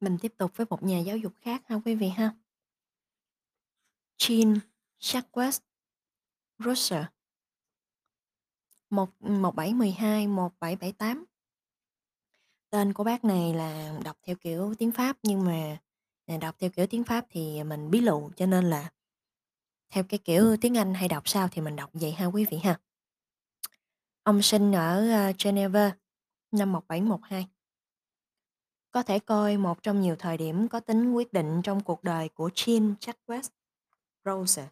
Mình tiếp tục với một nhà giáo dục khác ha quý vị ha. Jean Jacques Rousseau. Một ừ, 1712-1778. Tên của bác này là đọc theo kiểu tiếng Pháp nhưng mà, à, đọc theo kiểu tiếng Pháp thì mình bí lụ cho nên là theo cái kiểu tiếng Anh hay đọc sao thì mình đọc vậy ha quý vị ha. Ông sinh ở, ờ, Geneva năm 1712. Có thể coi một trong nhiều thời điểm có tính quyết định trong cuộc đời của Jean Jacques Rose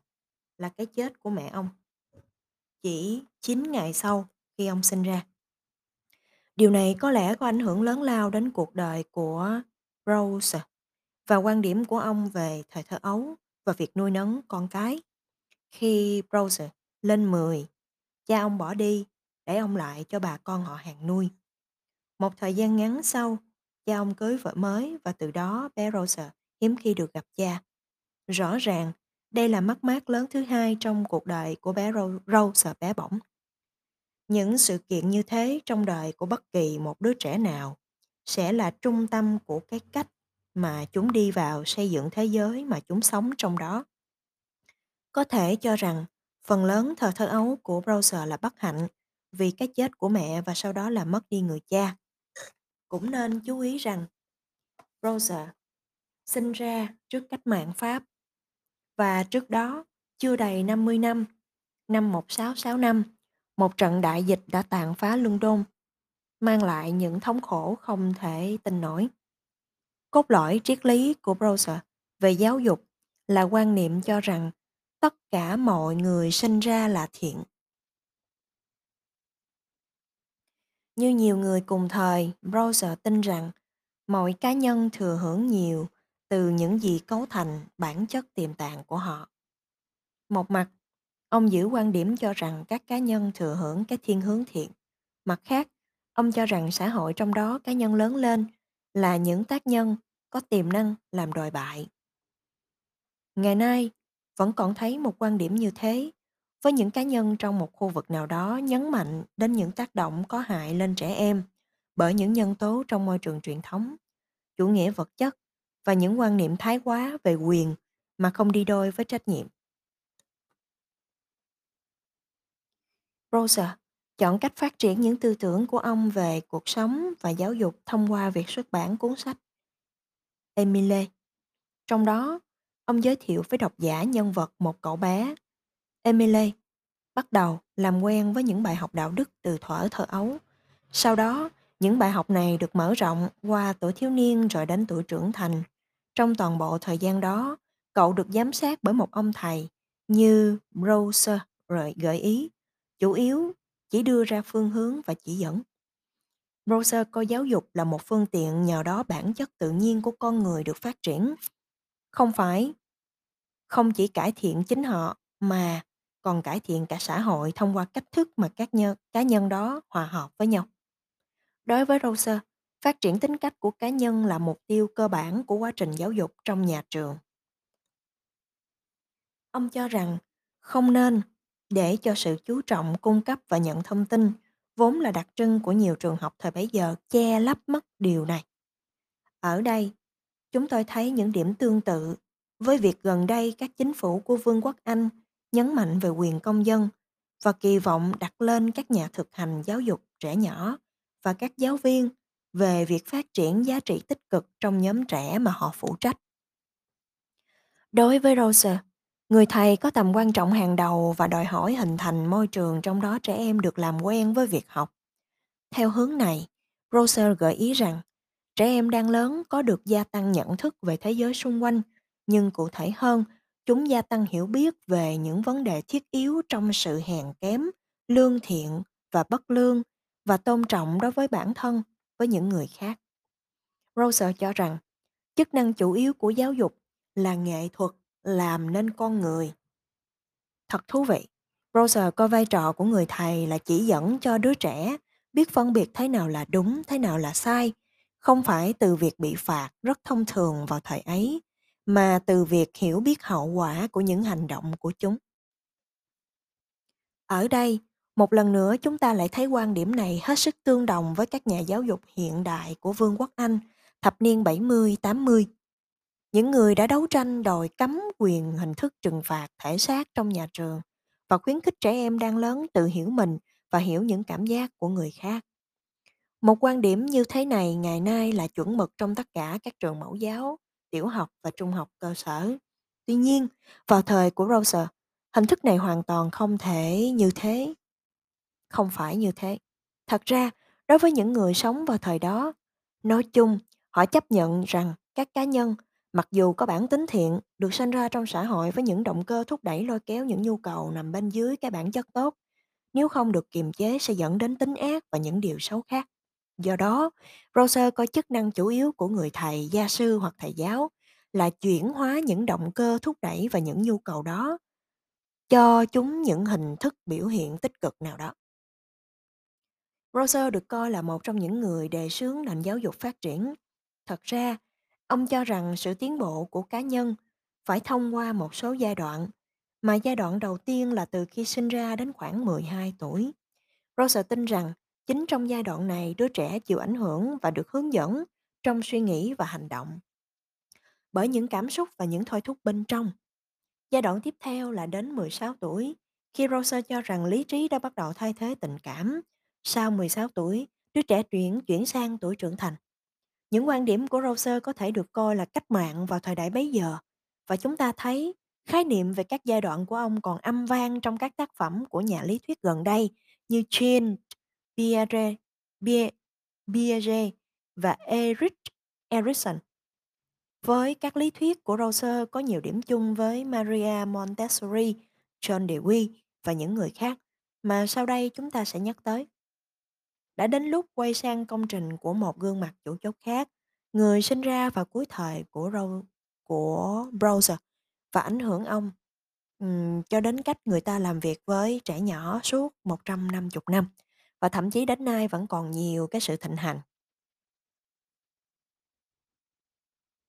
là cái chết của mẹ ông. Chỉ 9 ngày sau khi ông sinh ra. Điều này có lẽ có ảnh hưởng lớn lao đến cuộc đời của Rose và quan điểm của ông về thời thơ ấu và việc nuôi nấng con cái. Khi Rose lên 10, cha ông bỏ đi để ông lại cho bà con họ hàng nuôi. Một thời gian ngắn sau, cha ông cưới vợ mới và từ đó bé Rosa hiếm khi được gặp cha. Rõ ràng, đây là mất mát lớn thứ hai trong cuộc đời của bé Rosa bé bỏng. Những sự kiện như thế trong đời của bất kỳ một đứa trẻ nào sẽ là trung tâm của cái cách mà chúng đi vào xây dựng thế giới mà chúng sống trong đó. Có thể cho rằng phần lớn thời thơ ấu của Browser là bất hạnh vì cái chết của mẹ và sau đó là mất đi người cha. Cũng nên chú ý rằng Rosa sinh ra trước cách mạng Pháp và trước đó chưa đầy 50 năm, năm 1665, một trận đại dịch đã tàn phá London, mang lại những thống khổ không thể tin nổi. Cốt lõi triết lý của Rosa về giáo dục là quan niệm cho rằng tất cả mọi người sinh ra là thiện Như nhiều người cùng thời, Browser tin rằng mọi cá nhân thừa hưởng nhiều từ những gì cấu thành bản chất tiềm tàng của họ. Một mặt, ông giữ quan điểm cho rằng các cá nhân thừa hưởng cái thiên hướng thiện. Mặt khác, ông cho rằng xã hội trong đó cá nhân lớn lên là những tác nhân có tiềm năng làm đồi bại. Ngày nay, vẫn còn thấy một quan điểm như thế với những cá nhân trong một khu vực nào đó nhấn mạnh đến những tác động có hại lên trẻ em bởi những nhân tố trong môi trường truyền thống, chủ nghĩa vật chất và những quan niệm thái quá về quyền mà không đi đôi với trách nhiệm. Rosa chọn cách phát triển những tư tưởng của ông về cuộc sống và giáo dục thông qua việc xuất bản cuốn sách Emile. Trong đó, ông giới thiệu với độc giả nhân vật một cậu bé Emily bắt đầu làm quen với những bài học đạo đức từ thuở thơ ấu. Sau đó, những bài học này được mở rộng qua tuổi thiếu niên rồi đến tuổi trưởng thành. Trong toàn bộ thời gian đó, cậu được giám sát bởi một ông thầy như Rose rồi gợi ý, chủ yếu chỉ đưa ra phương hướng và chỉ dẫn. Rose coi giáo dục là một phương tiện nhờ đó bản chất tự nhiên của con người được phát triển. Không phải không chỉ cải thiện chính họ mà còn cải thiện cả xã hội thông qua cách thức mà các nhân, cá nhân đó hòa hợp với nhau. Đối với Roser, phát triển tính cách của cá nhân là mục tiêu cơ bản của quá trình giáo dục trong nhà trường. Ông cho rằng không nên để cho sự chú trọng cung cấp và nhận thông tin vốn là đặc trưng của nhiều trường học thời bấy giờ che lấp mất điều này. Ở đây, chúng tôi thấy những điểm tương tự với việc gần đây các chính phủ của Vương quốc Anh nhấn mạnh về quyền công dân và kỳ vọng đặt lên các nhà thực hành giáo dục trẻ nhỏ và các giáo viên về việc phát triển giá trị tích cực trong nhóm trẻ mà họ phụ trách. Đối với Rose, người thầy có tầm quan trọng hàng đầu và đòi hỏi hình thành môi trường trong đó trẻ em được làm quen với việc học. Theo hướng này, Rose gợi ý rằng trẻ em đang lớn có được gia tăng nhận thức về thế giới xung quanh, nhưng cụ thể hơn Chúng gia tăng hiểu biết về những vấn đề thiết yếu trong sự hèn kém, lương thiện và bất lương và tôn trọng đối với bản thân, với những người khác. Roser cho rằng chức năng chủ yếu của giáo dục là nghệ thuật làm nên con người. Thật thú vị, Roser coi vai trò của người thầy là chỉ dẫn cho đứa trẻ biết phân biệt thế nào là đúng, thế nào là sai, không phải từ việc bị phạt rất thông thường vào thời ấy mà từ việc hiểu biết hậu quả của những hành động của chúng. Ở đây, một lần nữa chúng ta lại thấy quan điểm này hết sức tương đồng với các nhà giáo dục hiện đại của Vương quốc Anh thập niên 70-80. Những người đã đấu tranh đòi cấm quyền hình thức trừng phạt thể xác trong nhà trường và khuyến khích trẻ em đang lớn tự hiểu mình và hiểu những cảm giác của người khác. Một quan điểm như thế này ngày nay là chuẩn mực trong tất cả các trường mẫu giáo, tiểu học và trung học cơ sở. Tuy nhiên, vào thời của Rouser, hình thức này hoàn toàn không thể như thế. Không phải như thế. Thật ra, đối với những người sống vào thời đó, nói chung, họ chấp nhận rằng các cá nhân, mặc dù có bản tính thiện, được sinh ra trong xã hội với những động cơ thúc đẩy lôi kéo những nhu cầu nằm bên dưới cái bản chất tốt, nếu không được kiềm chế sẽ dẫn đến tính ác và những điều xấu khác. Do đó, browser có chức năng chủ yếu của người thầy, gia sư hoặc thầy giáo là chuyển hóa những động cơ thúc đẩy và những nhu cầu đó cho chúng những hình thức biểu hiện tích cực nào đó. Rouser được coi là một trong những người đề xướng nền giáo dục phát triển. Thật ra, ông cho rằng sự tiến bộ của cá nhân phải thông qua một số giai đoạn, mà giai đoạn đầu tiên là từ khi sinh ra đến khoảng 12 tuổi. Rouser tin rằng chính trong giai đoạn này đứa trẻ chịu ảnh hưởng và được hướng dẫn trong suy nghĩ và hành động bởi những cảm xúc và những thôi thúc bên trong. Giai đoạn tiếp theo là đến 16 tuổi, khi Rosa cho rằng lý trí đã bắt đầu thay thế tình cảm. Sau 16 tuổi, đứa trẻ chuyển chuyển sang tuổi trưởng thành. Những quan điểm của Rosa có thể được coi là cách mạng vào thời đại bấy giờ, và chúng ta thấy khái niệm về các giai đoạn của ông còn âm vang trong các tác phẩm của nhà lý thuyết gần đây như Change Piaget, Pie- và Eric Erikson. Với các lý thuyết của Rouser có nhiều điểm chung với Maria Montessori, John Dewey và những người khác mà sau đây chúng ta sẽ nhắc tới. Đã đến lúc quay sang công trình của một gương mặt chủ chốt khác, người sinh ra vào cuối thời của Rou của Browser và ảnh hưởng ông um, cho đến cách người ta làm việc với trẻ nhỏ suốt 150 năm và thậm chí đến nay vẫn còn nhiều cái sự thịnh hành.